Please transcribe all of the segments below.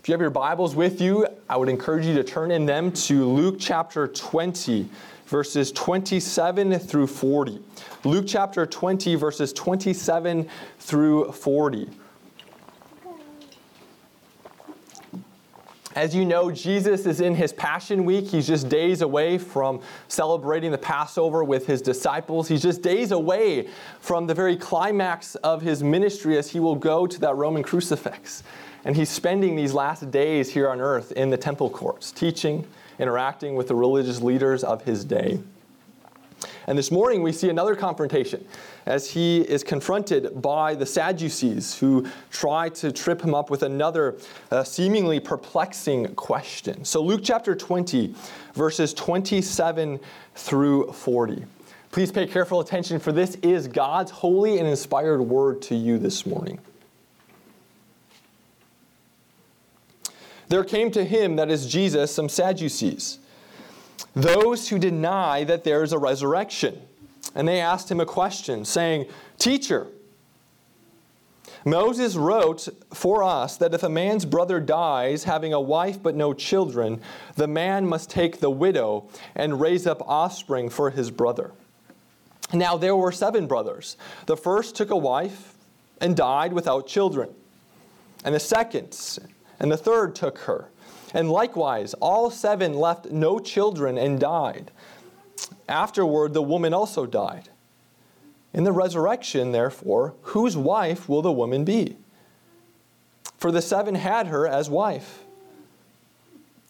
If you have your Bibles with you, I would encourage you to turn in them to Luke chapter 20, verses 27 through 40. Luke chapter 20, verses 27 through 40. As you know, Jesus is in his Passion Week. He's just days away from celebrating the Passover with his disciples. He's just days away from the very climax of his ministry as he will go to that Roman crucifix. And he's spending these last days here on earth in the temple courts, teaching, interacting with the religious leaders of his day. And this morning we see another confrontation as he is confronted by the Sadducees who try to trip him up with another uh, seemingly perplexing question. So, Luke chapter 20, verses 27 through 40. Please pay careful attention, for this is God's holy and inspired word to you this morning. There came to him, that is Jesus, some Sadducees those who deny that there is a resurrection. And they asked him a question, saying, Teacher, Moses wrote for us that if a man's brother dies, having a wife but no children, the man must take the widow and raise up offspring for his brother. Now there were seven brothers. The first took a wife and died without children. And the second and the third took her. And likewise, all seven left no children and died. Afterward, the woman also died. In the resurrection, therefore, whose wife will the woman be? For the seven had her as wife.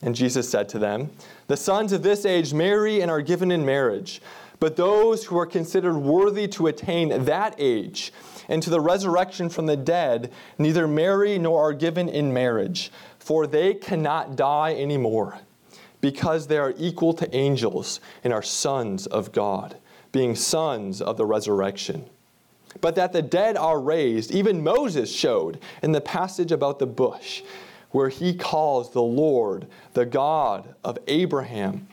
And Jesus said to them, The sons of this age marry and are given in marriage, but those who are considered worthy to attain that age and to the resurrection from the dead neither marry nor are given in marriage for they cannot die anymore, because they are equal to angels and are sons of God, being sons of the resurrection. But that the dead are raised, even Moses showed in the passage about the bush, where he calls the Lord the God of Abraham,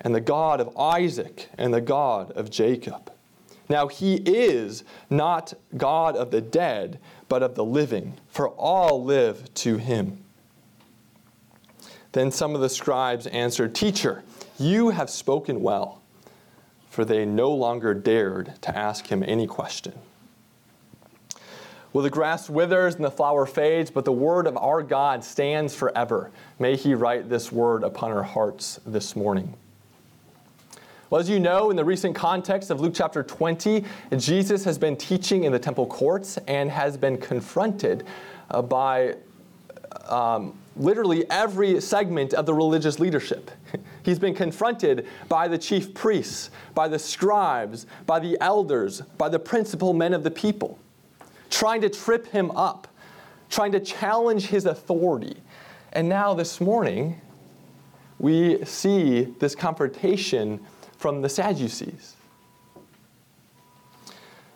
and the God of Isaac, and the God of Jacob. Now he is not God of the dead, but of the living, for all live to him. Then some of the scribes answered, Teacher, you have spoken well. For they no longer dared to ask him any question. Well, the grass withers and the flower fades, but the word of our God stands forever. May he write this word upon our hearts this morning. Well, as you know, in the recent context of Luke chapter 20, Jesus has been teaching in the temple courts and has been confronted uh, by um, literally every segment of the religious leadership. He's been confronted by the chief priests, by the scribes, by the elders, by the principal men of the people, trying to trip him up, trying to challenge his authority. And now this morning, we see this confrontation from the Sadducees.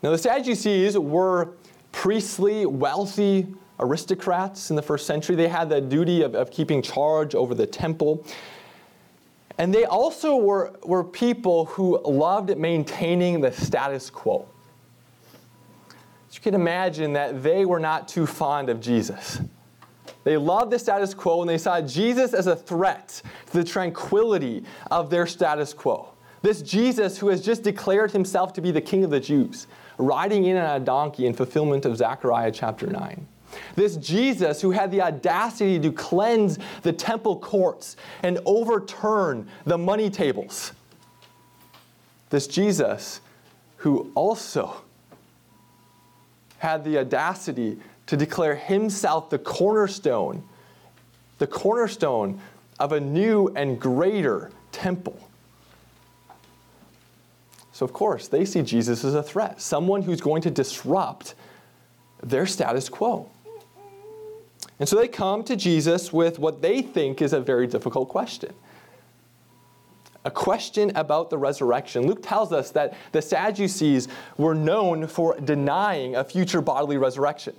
Now, the Sadducees were priestly, wealthy, aristocrats in the first century. They had the duty of, of keeping charge over the temple. And they also were, were people who loved maintaining the status quo. you can imagine that they were not too fond of Jesus. They loved the status quo and they saw Jesus as a threat to the tranquility of their status quo. This Jesus who has just declared himself to be the king of the Jews, riding in on a donkey in fulfillment of Zechariah chapter 9. This Jesus who had the audacity to cleanse the temple courts and overturn the money tables. This Jesus who also had the audacity to declare himself the cornerstone, the cornerstone of a new and greater temple. So, of course, they see Jesus as a threat, someone who's going to disrupt their status quo. And so they come to Jesus with what they think is a very difficult question. A question about the resurrection. Luke tells us that the Sadducees were known for denying a future bodily resurrection.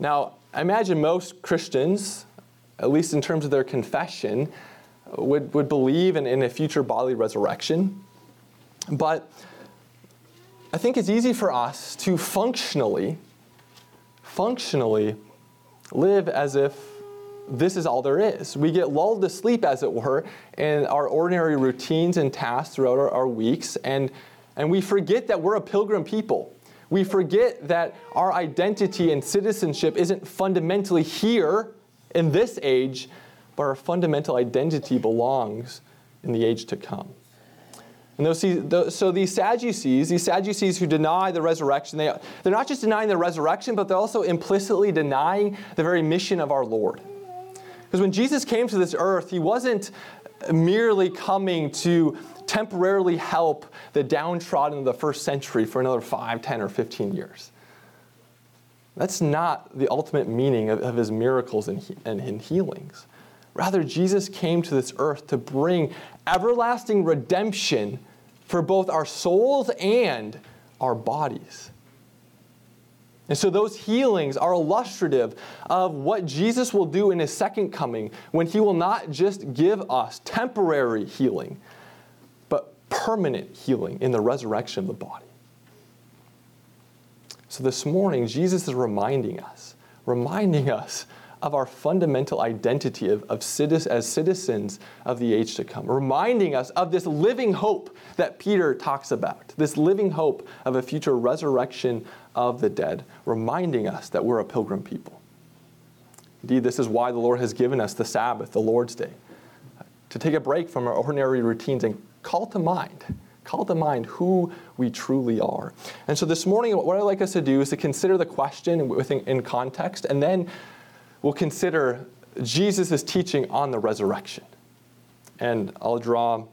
Now, I imagine most Christians, at least in terms of their confession, would, would believe in, in a future bodily resurrection. But I think it's easy for us to functionally functionally live as if this is all there is. We get lulled to sleep, as it were, in our ordinary routines and tasks throughout our, our weeks, and, and we forget that we're a pilgrim people. We forget that our identity and citizenship isn't fundamentally here in this age, but our fundamental identity belongs in the age to come. And those, so these Sadducees, these Sadducees who deny the resurrection, they, they're not just denying the resurrection, but they're also implicitly denying the very mission of our Lord. Because when Jesus came to this earth, he wasn't merely coming to temporarily help the downtrodden of the first century for another 5, 10, or 15 years. That's not the ultimate meaning of, of his miracles and, and, and healings. Rather, Jesus came to this earth to bring everlasting redemption for both our souls and our bodies. And so those healings are illustrative of what Jesus will do in his second coming when he will not just give us temporary healing, but permanent healing in the resurrection of the body. So this morning, Jesus is reminding us, reminding us of our fundamental identity of, of as citizens of the age to come, reminding us of this living hope that Peter talks about, this living hope of a future resurrection of the dead, reminding us that we're a pilgrim people. Indeed, this is why the Lord has given us the Sabbath, the Lord's Day, to take a break from our ordinary routines and call to mind call to mind who we truly are. And so this morning, what I'd like us to do is to consider the question in context and then we'll consider Jesus' teaching on the resurrection. And I'll draw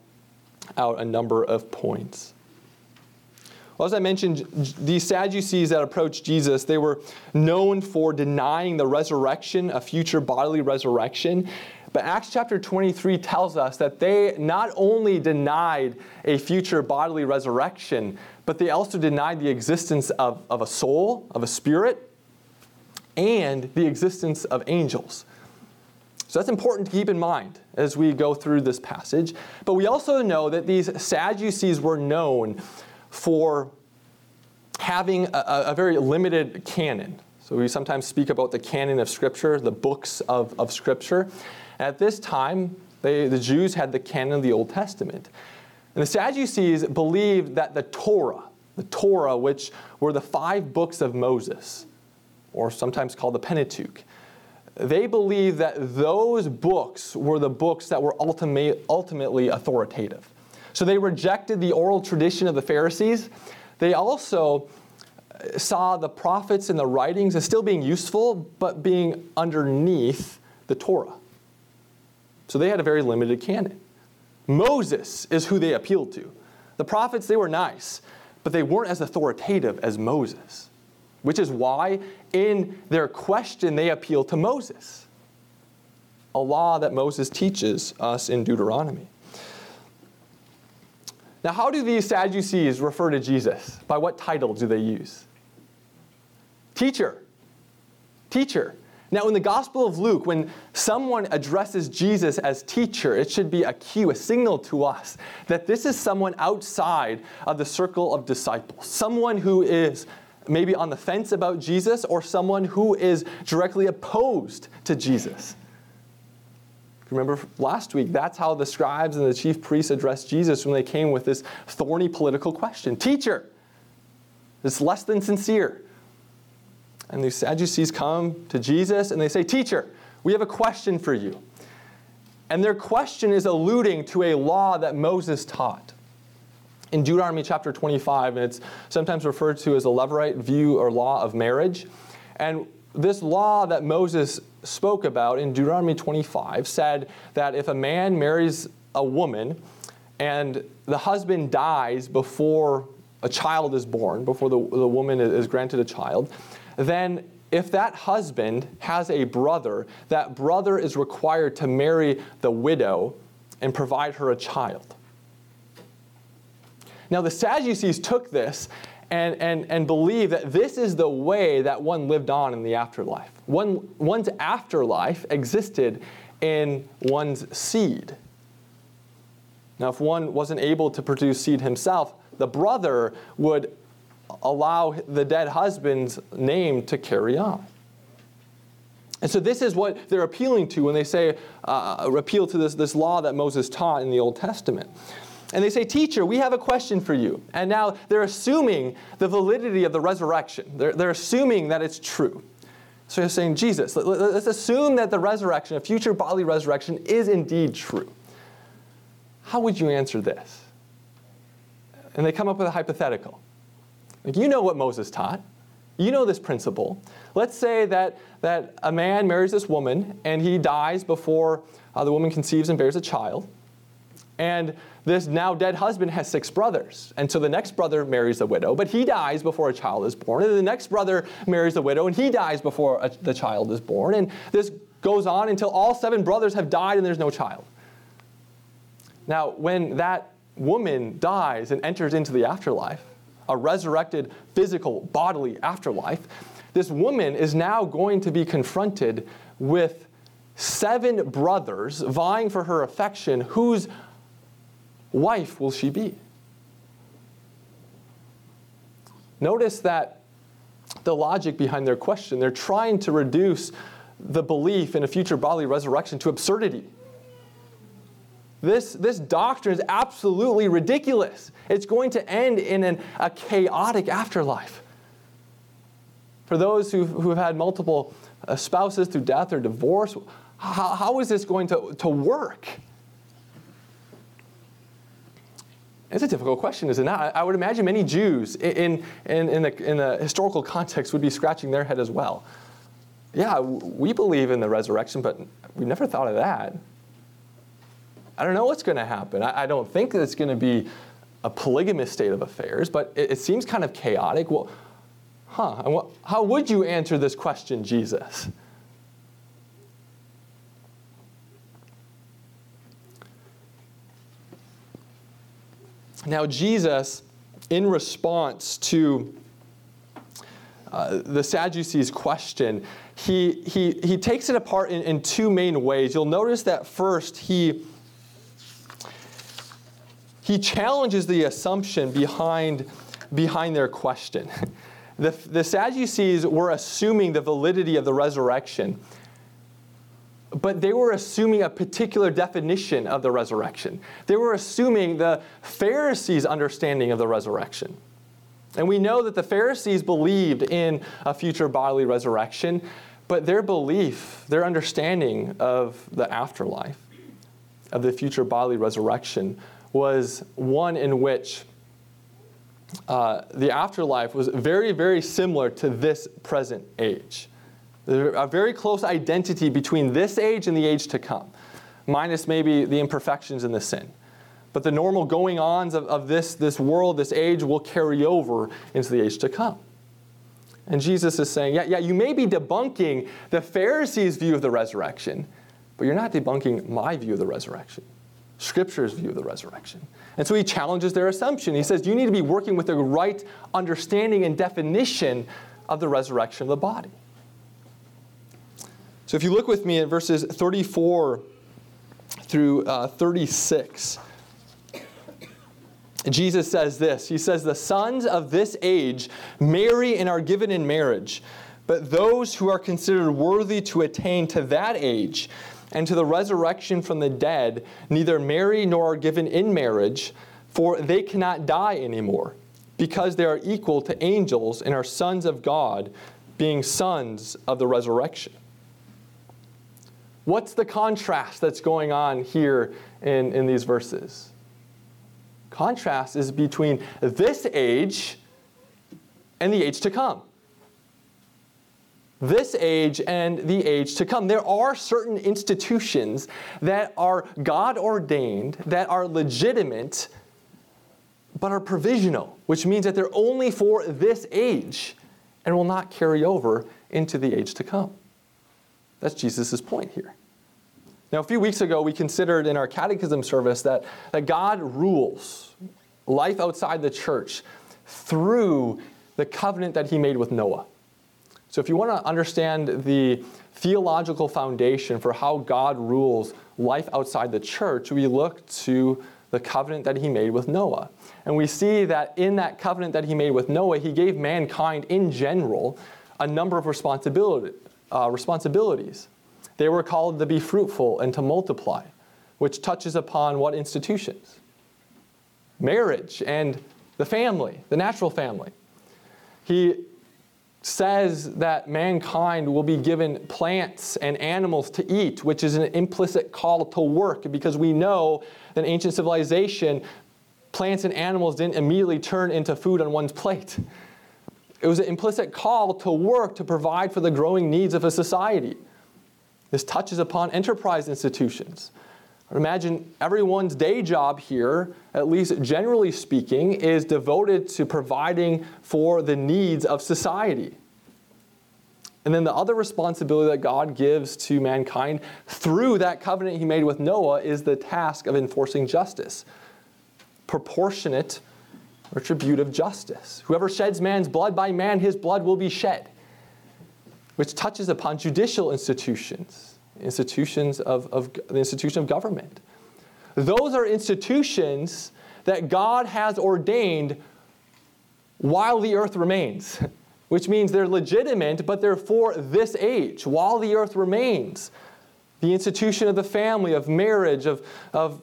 out a number of points. Well, as I mentioned, these Sadducees that approached Jesus, they were known for denying the resurrection, a future bodily resurrection. But Acts chapter 23 tells us that they not only denied a future bodily resurrection, but they also denied the existence of, of a soul, of a spirit, and the existence of angels. So that's important to keep in mind as we go through this passage. But we also know that these Sadducees were known for having a, a, very limited canon. So we sometimes speak about the canon of Scripture, the books of, of Scripture. At this time, they, the Jews had the canon of the Old Testament. And the Sadducees believed that the Torah, the Torah, which were the five books of Moses, or sometimes called the Pentateuch. They believed that those books were the books that were ultimate, ultimately authoritative. So they rejected the oral tradition of the Pharisees. They also uh, saw the prophets and the writings as still being useful, but being underneath the Torah. So they had a very limited canon. Moses is who they appealed to. The prophets, they were nice, but they weren't as authoritative as Moses which is why in their question they appeal to Moses, a law that Moses teaches us in Deuteronomy. Now, how do these Sadducees refer to Jesus? By what title do they use? Teacher. Teacher. Now, in the Gospel of Luke, when someone addresses Jesus as teacher, it should be a cue, a signal to us that this is someone outside of the circle of disciples, someone who is maybe on the fence about Jesus or someone who is directly opposed to Jesus. Remember last week, that's how the scribes and the chief priests addressed Jesus when they came with this thorny political question Teacher, it's less than sincere. And these Sadducees come to Jesus and they say, Teacher, we have a question for you. And their question is alluding to a law that Moses taught in Deuteronomy chapter 25, and it's sometimes referred to as the Levirate view or law of marriage. And this law that Moses spoke about in Deuteronomy 25 said that if a man marries a woman and the husband dies before a child is born, before the, the woman is granted a child, then if that husband has a brother, that brother is required to marry the widow and provide her a child. Now, the Sadducees took this and, and, and believed that this is the way that one lived on in the afterlife. One, one's afterlife existed in one's seed. Now, if one wasn't able to produce seed himself, the brother would allow the dead husband's name to carry on. And so this is what they're appealing to when they say, uh, appeal to this, this law that Moses taught in the Old Testament. And they say, Teacher, we have a question for you. And now they're assuming the validity of the resurrection. They're, they're assuming that it's true. So they're saying, Jesus, let, let's assume that the resurrection, a future bodily resurrection, is indeed true. How would you answer this? And they come up with a hypothetical. Like, you know what Moses taught. You know this principle. Let's say that, that a man marries this woman and he dies before uh, the woman conceives and bears a child. And this now dead husband has six brothers. And so the next brother marries a widow, but he dies before a child is born. And the next brother marries a widow and he dies before a, the child is born. And this goes on until all seven brothers have died and there's no child. Now, when that woman dies and enters into the afterlife, a resurrected physical bodily afterlife, this woman is now going to be confronted with seven brothers vying for her affection whose wife will she be? Notice that the logic behind their question, they're trying to reduce the belief in a future bodily resurrection to absurdity. This, this doctrine is absolutely ridiculous. It's going to end in an, a chaotic afterlife. For those who, who have had multiple uh, spouses through death or divorce, how, how is this going to, to work? It's a difficult question, is it not? I would imagine many Jews in, in, in, the, in the historical context would be scratching their head as well. Yeah, we believe in the resurrection, but we never thought of that. I don't know what's going to happen. I, I, don't think that it's going to be a polygamous state of affairs, but it, it seems kind of chaotic. Well, huh, how would you answer this question, Jesus? Now, Jesus, in response to uh, the Sadducees' question, he, he, he takes it apart in, in two main ways. You'll notice that first, he, he challenges the assumption behind, behind their question. The, the Sadducees were assuming the validity of the resurrection but they were assuming a particular definition of the resurrection. They were assuming the Pharisees' understanding of the resurrection. And we know that the Pharisees believed in a future bodily resurrection, but their belief, their understanding of the afterlife, of the future bodily resurrection, was one in which uh, the afterlife was very, very similar to this present age. There's a very close identity between this age and the age to come, minus maybe the imperfections and the sin. But the normal going ons of, of this, this world, this age, will carry over into the age to come. And Jesus is saying, yeah, yeah, you may be debunking the Pharisees' view of the resurrection, but you're not debunking my view of the resurrection, Scripture's view of the resurrection. And so he challenges their assumption. He says, you need to be working with the right understanding and definition of the resurrection of the body. So if you look with me at verses 34 through uh, 36, Jesus says this He says, The sons of this age marry and are given in marriage, but those who are considered worthy to attain to that age and to the resurrection from the dead neither marry nor are given in marriage, for they cannot die anymore, because they are equal to angels and are sons of God, being sons of the resurrection. What's the contrast that's going on here in, in these verses? Contrast is between this age and the age to come. This age and the age to come. There are certain institutions that are God ordained, that are legitimate, but are provisional, which means that they're only for this age and will not carry over into the age to come. That's Jesus' point here. Now, a few weeks ago, we considered in our catechism service that, that God rules life outside the church through the covenant that he made with Noah. So, if you want to understand the theological foundation for how God rules life outside the church, we look to the covenant that he made with Noah. And we see that in that covenant that he made with Noah, he gave mankind in general a number of responsibilities uh, responsibilities. They were called to be fruitful and to multiply, which touches upon what institutions? Marriage and the family, the natural family. He says that mankind will be given plants and animals to eat, which is an implicit call to work because we know that ancient civilization, plants and animals didn't immediately turn into food on one's plate. It was an implicit call to work to provide for the growing needs of a society. This touches upon enterprise institutions. Imagine everyone's day job here, at least generally speaking, is devoted to providing for the needs of society. And then the other responsibility that God gives to mankind through that covenant he made with Noah is the task of enforcing justice. Proportionate, retributive justice. Whoever sheds man's blood by man, his blood will be shed, which touches upon judicial institutions institutions of, of the institution of government. Those are institutions that God has ordained while the earth remains, which means they're legitimate, but they're for this age, while the earth remains. The institution of the family, of marriage, of, of,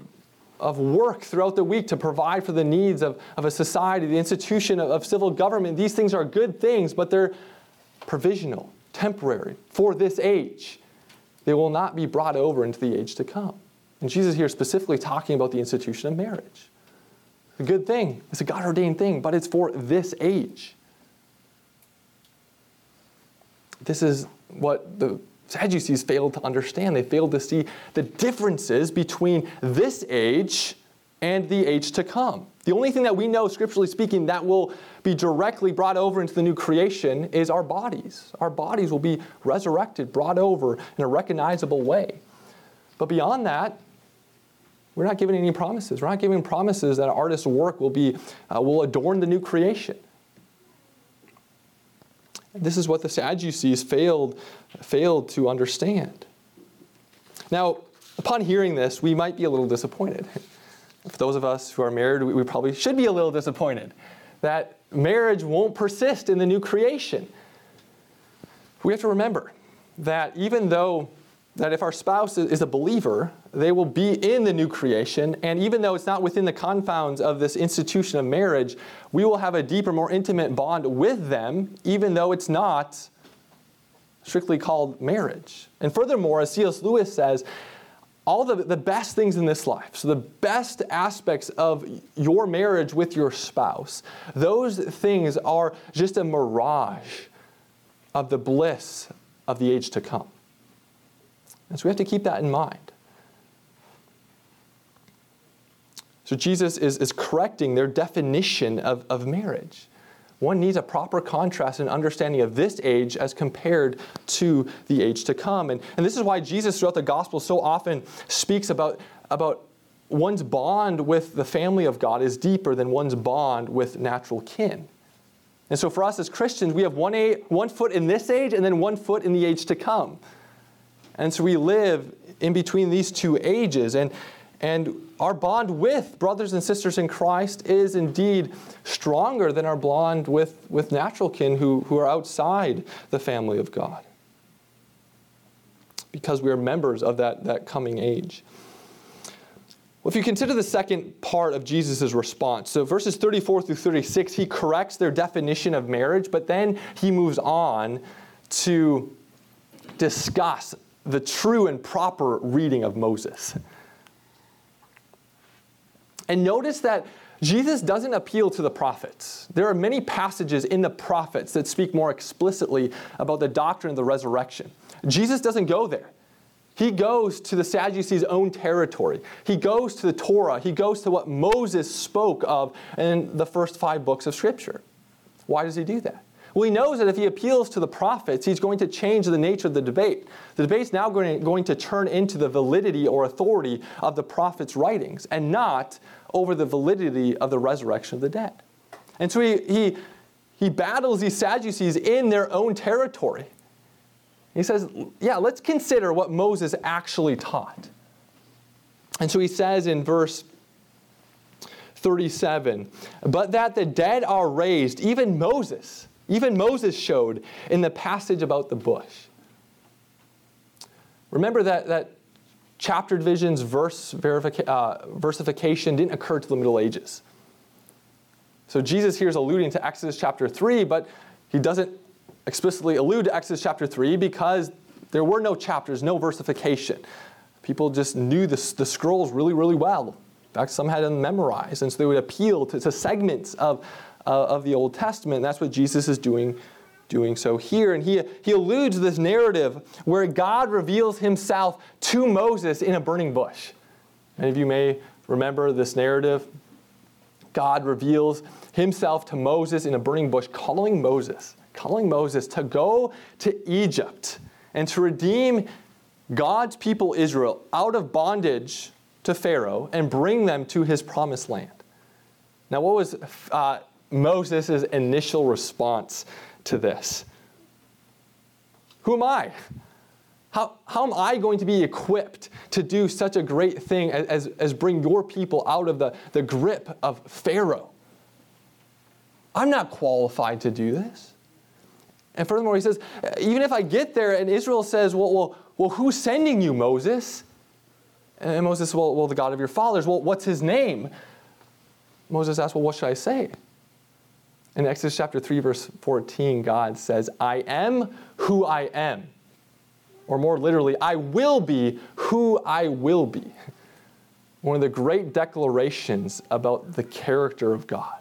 of work throughout the week to provide for the needs of, of a society, the institution of, of civil government, these things are good things, but they're provisional, temporary, for this age. They will not be brought over into the age to come. And Jesus here specifically talking about the institution of marriage. A good thing, it's a God ordained thing, but it's for this age. This is what the Sadducees failed to understand. They failed to see the differences between this age and the age to come. The only thing that we know, scripturally speaking, that will be directly brought over into the new creation is our bodies. Our bodies will be resurrected, brought over in a recognizable way. But beyond that, we're not given any promises. We're not given promises that artist's work will, be, uh, will adorn the new creation. This is what the Sadducees failed, failed to understand. Now, upon hearing this, we might be a little disappointed. For those of us who are married, we, we probably should be a little disappointed that marriage won't persist in the new creation. We have to remember that even though that if our spouse is a believer, they will be in the new creation, and even though it's not within the confounds of this institution of marriage, we will have a deeper, more intimate bond with them, even though it's not strictly called marriage. And furthermore, as C.S. Lewis says, all the, the best things in this life, so the best aspects of your marriage with your spouse, those things are just a mirage of the bliss of the age to come. And so we have to keep that in mind. So Jesus is, is correcting their definition of, of marriage one needs a proper contrast and understanding of this age as compared to the age to come. And, and this is why Jesus, throughout the gospel, so often speaks about, about one's bond with the family of God is deeper than one's bond with natural kin. And so for us as Christians, we have one, a, one foot in this age and then one foot in the age to come. And so we live in between these two ages. And, and our bond with brothers and sisters in Christ is indeed stronger than our bond with, with natural kin who, who are outside the family of God. Because we are members of that, that coming age. Well, if you consider the second part of Jesus' response, so verses 34 through 36, he corrects their definition of marriage, but then he moves on to discuss the true and proper reading of Moses. And notice that Jesus doesn't appeal to the prophets. There are many passages in the prophets that speak more explicitly about the doctrine of the resurrection. Jesus doesn't go there. He goes to the Sadducees' own territory. He goes to the Torah. He goes to what Moses spoke of in the first five books of Scripture. Why does he do that? Well, he knows that if he appeals to the prophets, he's going to change the nature of the debate. The debate's now going to, going to turn into the validity or authority of the prophets' writings and not over the validity of the resurrection of the dead. And so he, he, he battles these Sadducees in their own territory. He says, Yeah, let's consider what Moses actually taught. And so he says in verse 37 But that the dead are raised, even Moses even Moses showed in the passage about the bush. Remember that, that chapter divisions, verse verifica- uh, versification didn't occur to the Middle Ages. So Jesus here is alluding to Exodus chapter 3, but he doesn't explicitly allude to Exodus chapter 3 because there were no chapters, no versification. People just knew the, the scrolls really, really well. In fact, some had them memorized, and so they would appeal to, to segments of, uh, of the Old Testament. And that's what Jesus is doing, doing so here. And he, he alludes to this narrative where God reveals himself to Moses in a burning bush. Many of you may remember this narrative. God reveals himself to Moses in a burning bush, calling Moses, calling Moses to go to Egypt and to redeem God's people Israel out of bondage to Pharaoh and bring them to his promised land. Now, what was uh, Moses' initial response to this? Who am I? How, how am I going to be equipped to do such a great thing as, as, bring your people out of the, the grip of Pharaoh? I'm not qualified to do this. And furthermore, he says, even if I get there and Israel says, well, well, well who's sending you, Moses? And Moses well, well, the God of your fathers. Well, what's his name? Moses asks, well, what should I say? In Exodus chapter 3, verse 14, God says, I am who I am. Or more literally, I will be who I will be. One of the great declarations about the character of God.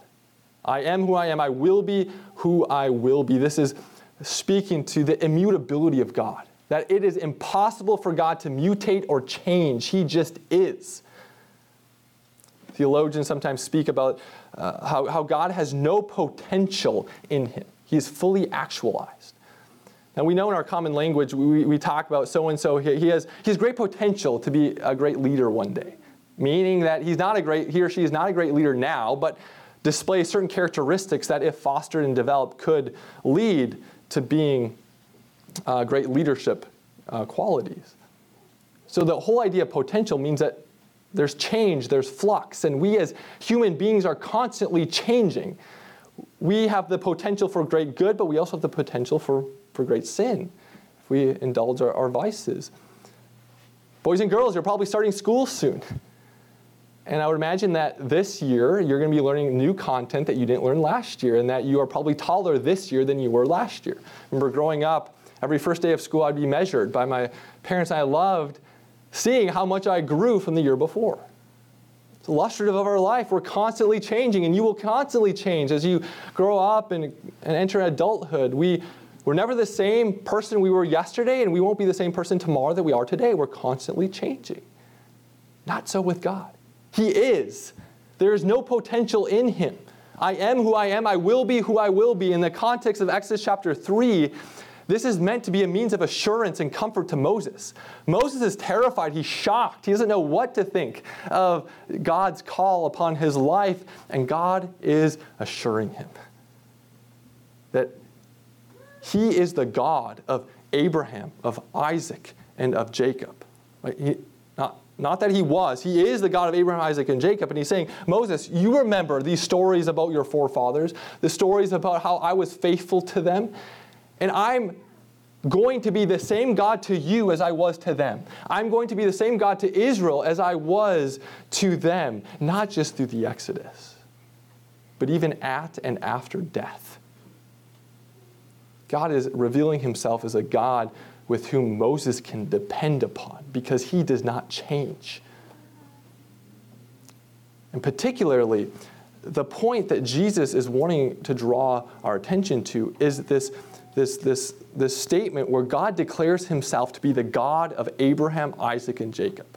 I am who I am. I will be who I will be. This is speaking to the immutability of God, that it is impossible for God to mutate or change. He just is. Theologians sometimes speak about uh, how, how God has no potential in him, he is fully actualized. Now, we know in our common language, we, we talk about so and so, he has, great potential to be a great leader one day, meaning that he's not a great, he or she is not a great leader now, but displays certain characteristics that, if fostered and developed, could lead to being uh, great leadership uh, qualities. So, the whole idea of potential means that there's change, there's flux, and we as human beings are constantly changing. We have the potential for great good, but we also have the potential for, for great sin if we indulge our, our vices. Boys and girls, you're probably starting school soon. And I would imagine that this year you're going to be learning new content that you didn't learn last year, and that you are probably taller this year than you were last year. Remember growing up, every first day of school I'd be measured by my parents. I loved seeing how much I grew from the year before. It's illustrative of our life. We're constantly changing, and you will constantly change as you grow up and, and enter adulthood. We, we're never the same person we were yesterday, and we won't be the same person tomorrow that we are today. We're constantly changing. Not so with God. He is. There is no potential in him. I am who I am. I will be who I will be. In the context of Exodus chapter 3, this is meant to be a means of assurance and comfort to Moses. Moses is terrified. He's shocked. He doesn't know what to think of God's call upon his life, and God is assuring him that he is the God of Abraham, of Isaac, and of Jacob. Right? He, not, not that he was, he is the God of Abraham, Isaac, and Jacob. And he's saying, Moses, you remember these stories about your forefathers, the stories about how I was faithful to them. And I'm going to be the same God to you as I was to them. I'm going to be the same God to Israel as I was to them, not just through the Exodus, but even at and after death. God is revealing himself as a God with whom Moses can depend upon because he does not change. And particularly, the point that Jesus is wanting to draw our attention to is this, this, this, this statement where God declares himself to be the God of Abraham, Isaac, and Jacob.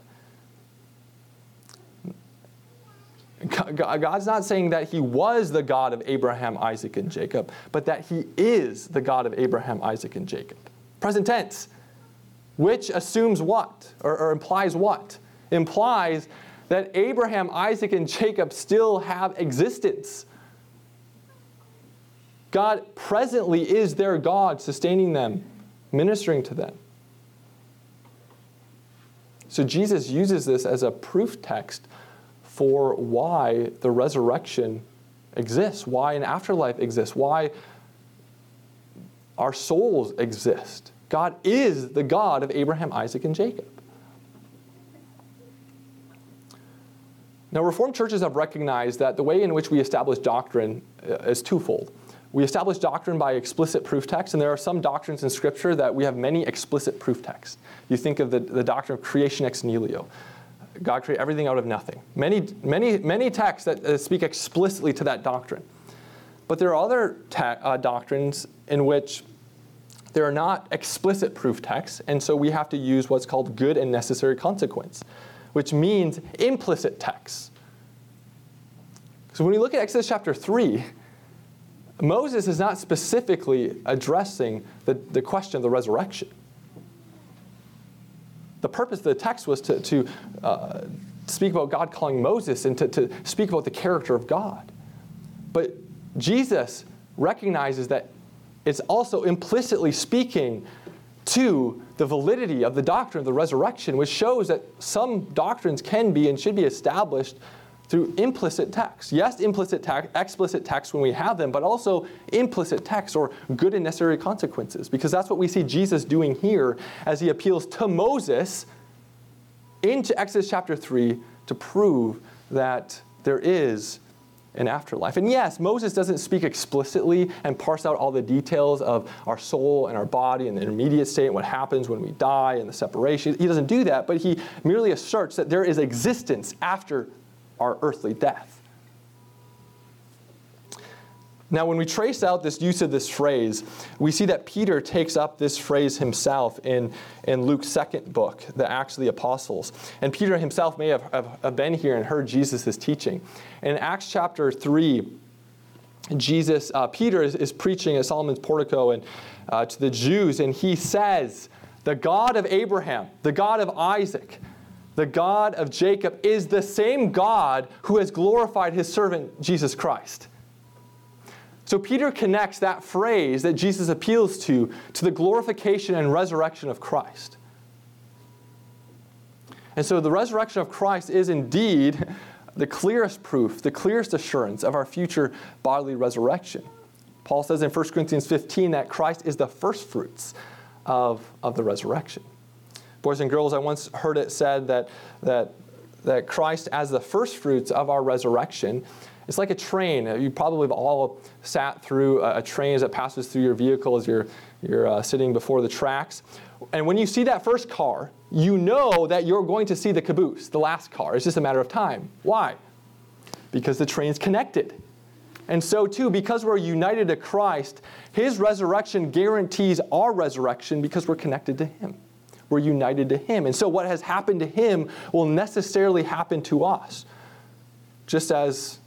God's not saying that he was the God of Abraham, Isaac, and Jacob, but that he is the God of Abraham, Isaac, and Jacob. Present tense, which assumes what? Or, or implies what? Implies that Abraham, Isaac, and Jacob still have existence. God presently is their God, sustaining them, ministering to them. So Jesus uses this as a proof text for why the resurrection exists, why an afterlife exists, why our souls exist. God is the God of Abraham, Isaac, and Jacob. Now, Reformed churches have recognized that the way in which we establish doctrine uh, is twofold. We establish doctrine by explicit proof text, and there are some doctrines in Scripture that we have many explicit proof texts. You think of the, the doctrine of creation ex nihilo. God created everything out of nothing. Many, many, many texts that uh, speak explicitly to that doctrine. But there are other uh, doctrines in which there are not explicit proof texts, and so we have to use what's called good and necessary consequence, which means implicit texts. So when we look at Exodus chapter 3, Moses is not specifically addressing the, the question of the resurrection. The purpose of the text was to, to uh, speak about God calling Moses and to, to speak about the character of God. But Jesus recognizes that it's also implicitly speaking to the validity of the doctrine of the resurrection, which shows that some doctrines can be and should be established through implicit text. Yes, implicit text, explicit text when we have them, but also implicit text or good and necessary consequences, because that's what we see Jesus doing here as he appeals to Moses into Exodus chapter 3 to prove that there is an afterlife. And yes, Moses doesn't speak explicitly and parse out all the details of our soul and our body and the intermediate state and what happens when we die and the separation. He doesn't do that, but he merely asserts that there is existence after our earthly death. Now, when we trace out this use of this phrase, we see that Peter takes up this phrase himself in, in Luke's second book, the Acts of the Apostles. And Peter himself may have, have, have been here and heard Jesus' teaching. In Acts chapter 3, Jesus, uh, Peter is, is, preaching at Solomon's portico and, uh, to the Jews, and he says, The God of Abraham, the God of Isaac, the God of Jacob is the same God who has glorified his servant Jesus Christ. So Peter connects that phrase that Jesus appeals to to the glorification and resurrection of Christ. And so the resurrection of Christ is indeed the clearest proof, the clearest assurance of our future bodily resurrection. Paul says in 1 Corinthians 15 that Christ is the first fruits of, of the resurrection. Boys and girls, I once heard it said that, that, that Christ, as the first fruits of our resurrection, it's like a train. You probably have all sat through a, train as it passes through your vehicle as you're, you're uh, sitting before the tracks. And when you see that first car, you know that you're going to see the caboose, the last car. It's just a matter of time. Why? Because the train's connected. And so, too, because we're united to Christ, His resurrection guarantees our resurrection because we're connected to Him we're united to Him. And so what has happened to Him will necessarily happen to us, just as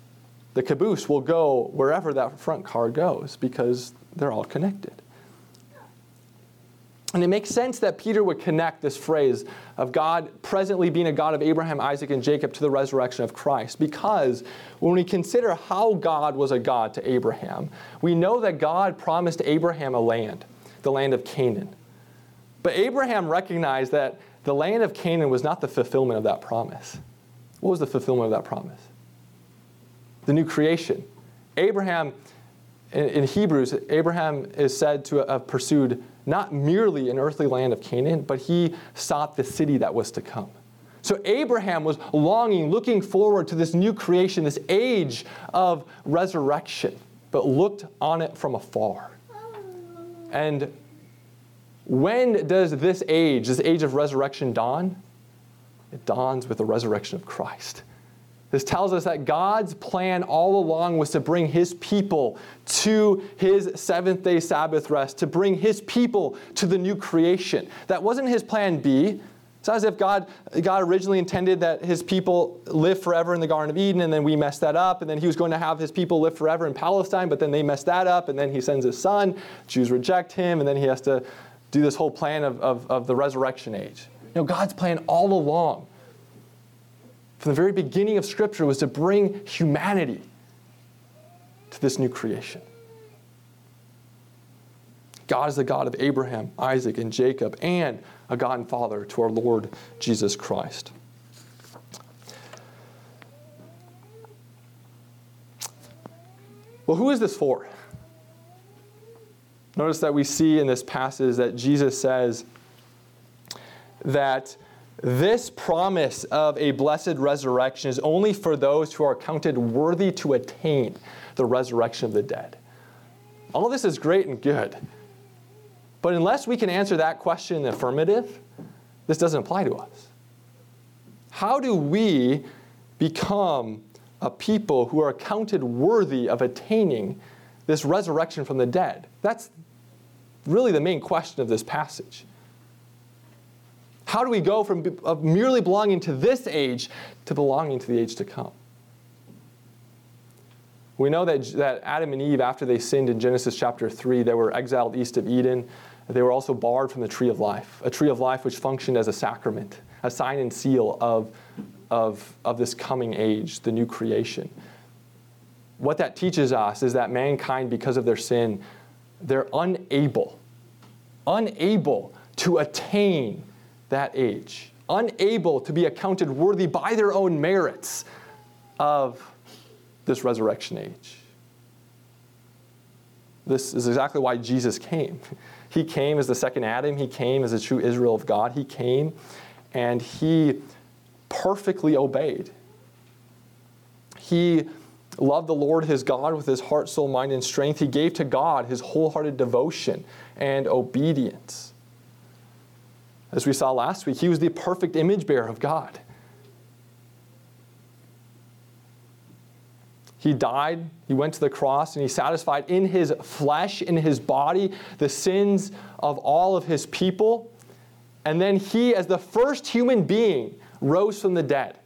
the caboose will go wherever that front car goes because they're all connected. And it makes sense that Peter would connect this phrase of God presently being a God of Abraham, Isaac, and Jacob to the resurrection of Christ. Because when we consider how God was a God to Abraham, we know that God promised Abraham a land, the land of Canaan. But Abraham recognized that the land of Canaan was not the fulfillment of that promise. What was the fulfillment of that promise? The new creation. Abraham, in, Hebrews, Abraham is said to have pursued not merely an earthly land of Canaan, but he sought the city that was to come. So Abraham was longing, looking forward to this new creation, this age of resurrection, but looked on it from afar. And when does this age, this age of resurrection, dawn? It dawns with the resurrection of Christ. This tells us that God's plan all along was to bring his people to his seventh day Sabbath rest, to bring his people to the new creation. That wasn't his plan B. It's not as if God, God originally intended that his people live forever in the Garden of Eden and then we messed that up, and then he was going to have his people live forever in Palestine, but then they messed that up, and then he sends his son. Jews reject him, and then he has to do this whole plan of, of, of the resurrection age. You know, God's plan all along, from the very beginning of Scripture, was to bring humanity to this new creation. God is the God of Abraham, Isaac, and Jacob, and a God and Father to our Lord Jesus Christ. Well, who is this for? Notice that we see in this passage that Jesus says that this promise of a blessed resurrection is only for those who are counted worthy to attain the resurrection of the dead. All this is great and good. But unless we can answer that question in the affirmative, this doesn't apply to us. How do we become a people who are counted worthy of attaining this resurrection from the dead? That's really the main question of this passage. How do we go from merely belonging to this age to belonging to the age to come? We know that, that Adam and Eve, after they sinned in Genesis chapter 3, they were exiled east of Eden. They were also barred from the tree of life, a tree of life which functioned as a sacrament, a sign and seal of, of, of this coming age, the new creation. What that teaches us is that mankind, because of their sin, they're unable, unable to attain that age, unable to be accounted worthy by their own merits of this resurrection age. This is exactly why Jesus came. He came as the second Adam, he came as the true Israel of God. He came and he perfectly obeyed. He loved the Lord his God with his heart, soul, mind, and strength. He gave to God his wholehearted devotion and obedience. As we saw last week, he was the perfect image bearer of God. He died, he went to the cross, and he satisfied in his flesh, in his body, the sins of all of his people. And then he, as the first human being, rose from the dead.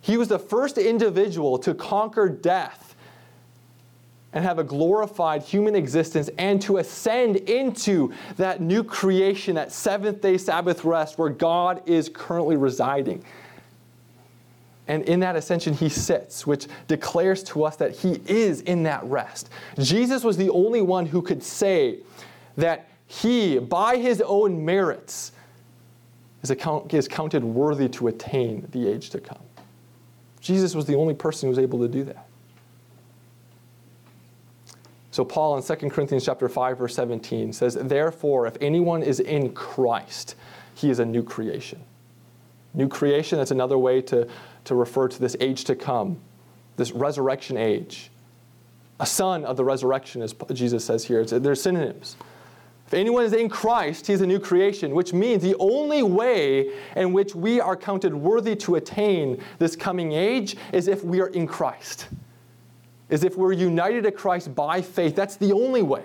He was the first individual to conquer death and have a glorified human existence and to ascend into that new creation, that seventh day Sabbath rest where God is currently residing. And in that ascension, he sits, which declares to us that he is in that rest. Jesus was the only one who could say that he, by his own merits, is, account, is counted worthy to attain the age to come. Jesus was the only person who was able to do that. So Paul in 2 Corinthians chapter 5 verse 17 says, "Therefore if anyone is in Christ, he is a new creation." New creation, that's another way to, to refer to this age to come, this resurrection age. A son of the resurrection, as Jesus says here. It's, they're synonyms. If anyone is in Christ, he's a new creation, which means the only way in which we are counted worthy to attain this coming age is if we are in Christ, is if we're united to Christ by faith. That's the only way.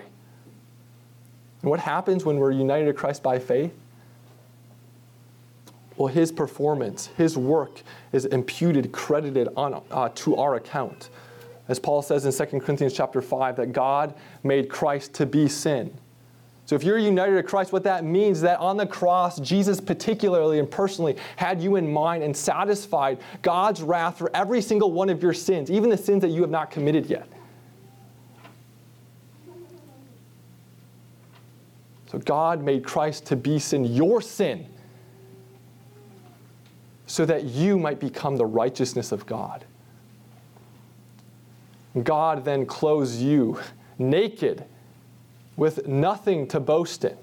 And what happens when we're united to Christ by faith? Well, his performance, his work is imputed, credited on, uh, to our account. As Paul says in 2 Corinthians chapter 5, that God made Christ to be sin. So if you're united to Christ, what that means is that on the cross, Jesus particularly and personally had you in mind and satisfied God's wrath for every single one of your sins, even the sins that you have not committed yet. So God made Christ to be sin, your sin so that you might become the righteousness of God. God then clothes you naked with nothing to boast in,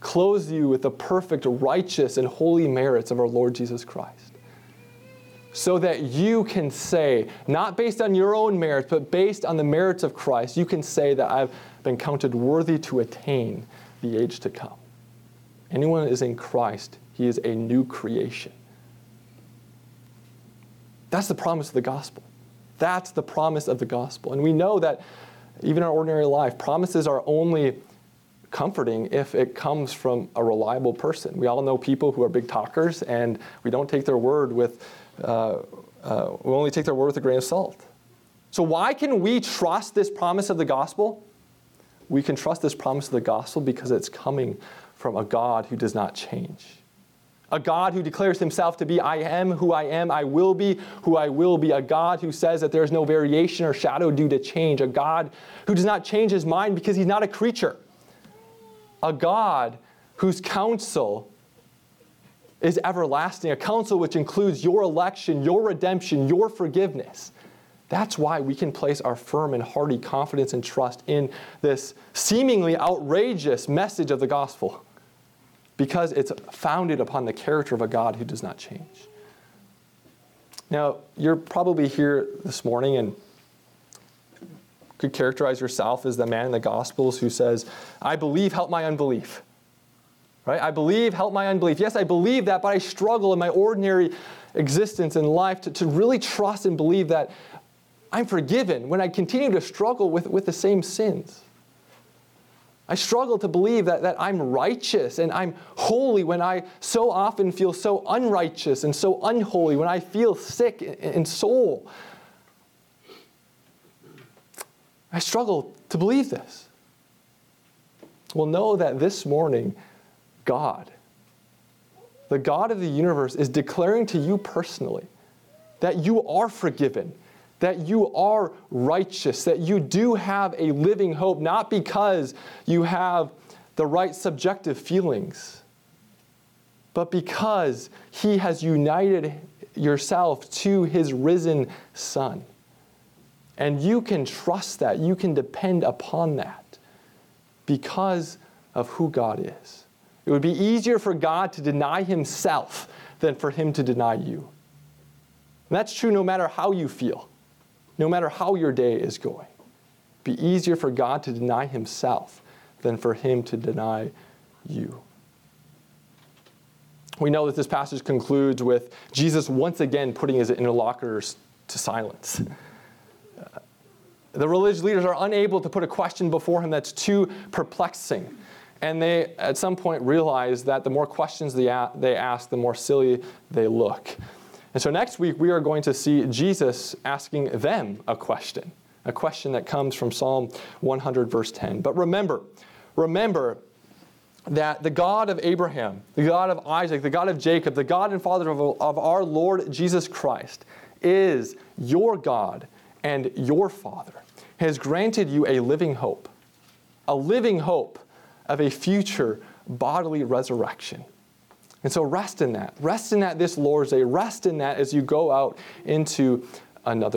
clothes you with the perfect, righteous, and holy merits of our Lord Jesus Christ. So that you can say, not based on your own merits, but based on the merits of Christ, you can say that I've been counted worthy to attain the age to come. Anyone is in Christ, he is a new creation. That's the promise of the gospel. That's the promise of the gospel. And we know that even our ordinary life, promises are only comforting if it comes from a reliable person. We all know people who are big talkers, and we don't take their word with, uh, uh, we only take their word with a grain of salt. So, why can we trust this promise of the gospel? We can trust this promise of the gospel because it's coming from a God who does not change a God who declares himself to be, I am who I am, I will be who I will be, a God who says that there is no variation or shadow due to change, a God who does not change his mind because he's not a creature, a God whose counsel is everlasting, a counsel which includes your election, your redemption, your forgiveness. That's why we can place our firm and hearty confidence and trust in this seemingly outrageous message of the gospel because it's founded upon the character of a God who does not change. Now, you're probably here this morning and could characterize yourself as the man in the Gospels who says, I believe, help my unbelief. Right? I believe, help my unbelief. Yes, I believe that, but I struggle in my ordinary existence in life to, to really trust and believe that I'm forgiven when I continue to struggle with, with the same sins. I struggle to believe that, that I'm righteous and I'm holy when I so often feel so unrighteous and so unholy, when I feel sick in, in soul. I struggle to believe this. Well, know that this morning, God, the God of the universe, is declaring to you personally that you are forgiven that you are righteous, that you do have a living hope, not because you have the right subjective feelings, but because He has united yourself to His risen Son. And you can trust that, you can depend upon that because of who God is. It would be easier for God to deny Himself than for Him to deny you. And that's true no matter how you feel no matter how your day is going. Be easier for God to deny himself than for him to deny you. We know that this passage concludes with Jesus once again putting his interlocutors to silence. The religious leaders are unable to put a question before him that's too perplexing. And they, at some point, realize that the more questions they, ask, the more silly they look. And so next week, we are going to see Jesus asking them a question, a question that comes from Psalm 100, verse 10. But remember, remember that the God of Abraham, the God of Isaac, the God of Jacob, the God and Father of, of our Lord Jesus Christ is your God and your Father, has granted you a living hope, a living hope of a future bodily resurrection. And so rest in that. Rest in that this Lord's Day. Rest in that as you go out into another.